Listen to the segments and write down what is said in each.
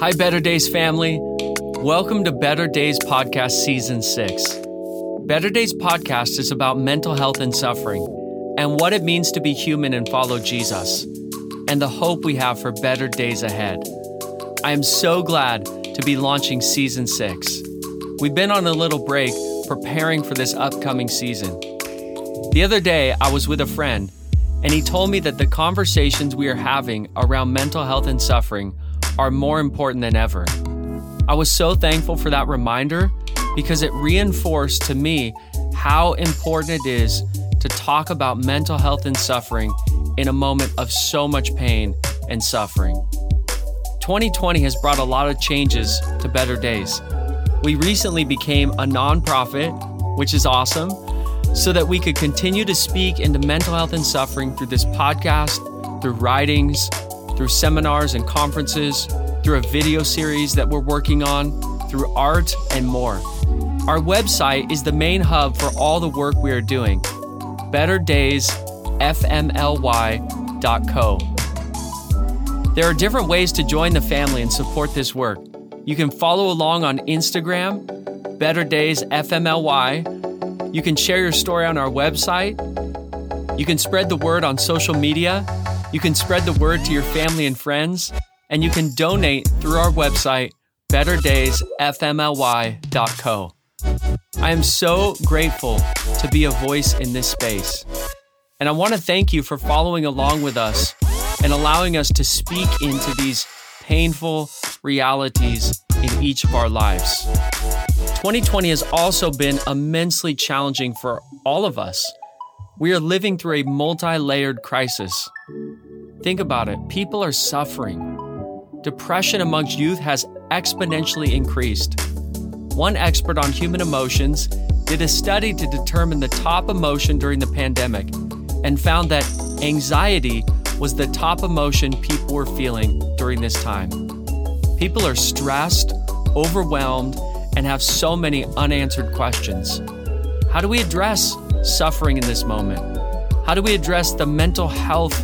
Hi, Better Days family. Welcome to Better Days Podcast Season 6. Better Days Podcast is about mental health and suffering and what it means to be human and follow Jesus, and the hope we have for better days ahead. I am so glad to be launching Season 6. We've been on a little break preparing for this upcoming season. The other day, I was with a friend, and he told me that the conversations we are having around mental health and suffering are more important than ever. I was so thankful for that reminder because it reinforced to me how important it is to talk about mental health and suffering in a moment of so much pain and suffering. 2020 has brought a lot of changes to better days. We recently became a nonprofit, which is awesome, so that we could continue to speak into mental health and suffering through this podcast, through writings, through seminars and conferences, through a video series that we're working on, through art, and more. Our website is the main hub for all the work we are doing. BetterDaysFMLY.co. There are different ways to join the family and support this work. You can follow along on Instagram, Better Days FMLY. You can share your story on our website. You can spread the word on social media you can spread the word to your family and friends, and you can donate through our website, betterdaysfmly.co. I am so grateful to be a voice in this space. And I want to thank you for following along with us and allowing us to speak into these painful realities in each of our lives. 2020 has also been immensely challenging for all of us. We are living through a multi layered crisis. Think about it people are suffering. Depression amongst youth has exponentially increased. One expert on human emotions did a study to determine the top emotion during the pandemic and found that anxiety was the top emotion people were feeling during this time. People are stressed, overwhelmed, and have so many unanswered questions. How do we address suffering in this moment? How do we address the mental health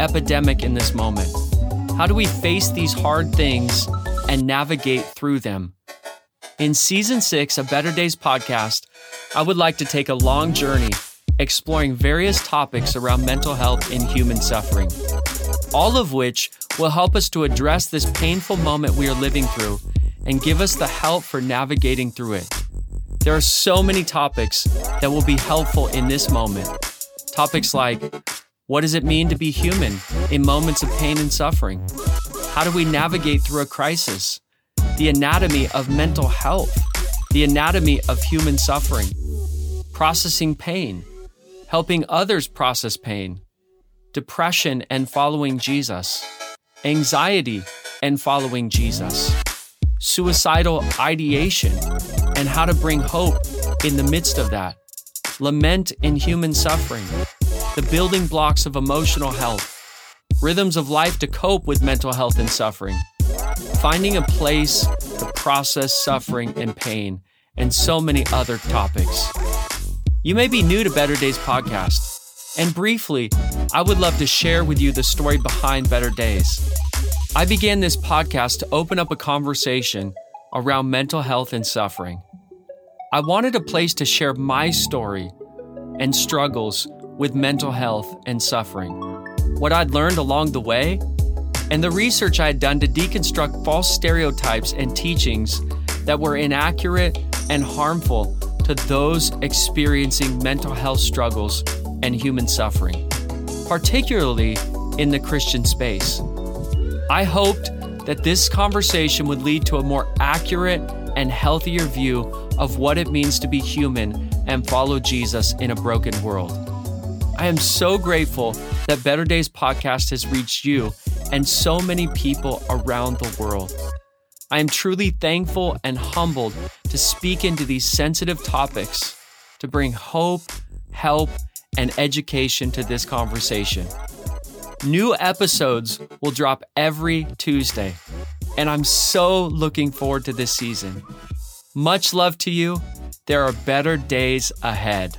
epidemic in this moment? How do we face these hard things and navigate through them? In season six of Better Days podcast, I would like to take a long journey exploring various topics around mental health and human suffering, all of which will help us to address this painful moment we are living through and give us the help for navigating through it. There are so many topics that will be helpful in this moment. Topics like what does it mean to be human in moments of pain and suffering? How do we navigate through a crisis? The anatomy of mental health, the anatomy of human suffering, processing pain, helping others process pain, depression and following Jesus, anxiety and following Jesus, suicidal ideation and how to bring hope in the midst of that, lament in human suffering the building blocks of emotional health, rhythms of life to cope with mental health and suffering, finding a place to process suffering and pain, and so many other topics. You may be new to Better Days podcast, and briefly, I would love to share with you the story behind Better Days. I began this podcast to open up a conversation around mental health and suffering. I wanted a place to share my story and struggles with mental health and suffering, what I'd learned along the way, and the research I had done to deconstruct false stereotypes and teachings that were inaccurate and harmful to those experiencing mental health struggles and human suffering, particularly in the Christian space. I hoped that this conversation would lead to a more accurate and healthier view of what it means to be human and follow Jesus in a broken world. I am so grateful that Better Days podcast has reached you and so many people around the world. I am truly thankful and humbled to speak into these sensitive topics to bring hope, help, and education to this conversation. New episodes will drop every Tuesday, and I'm so looking forward to this season. Much love to you. There are better days ahead.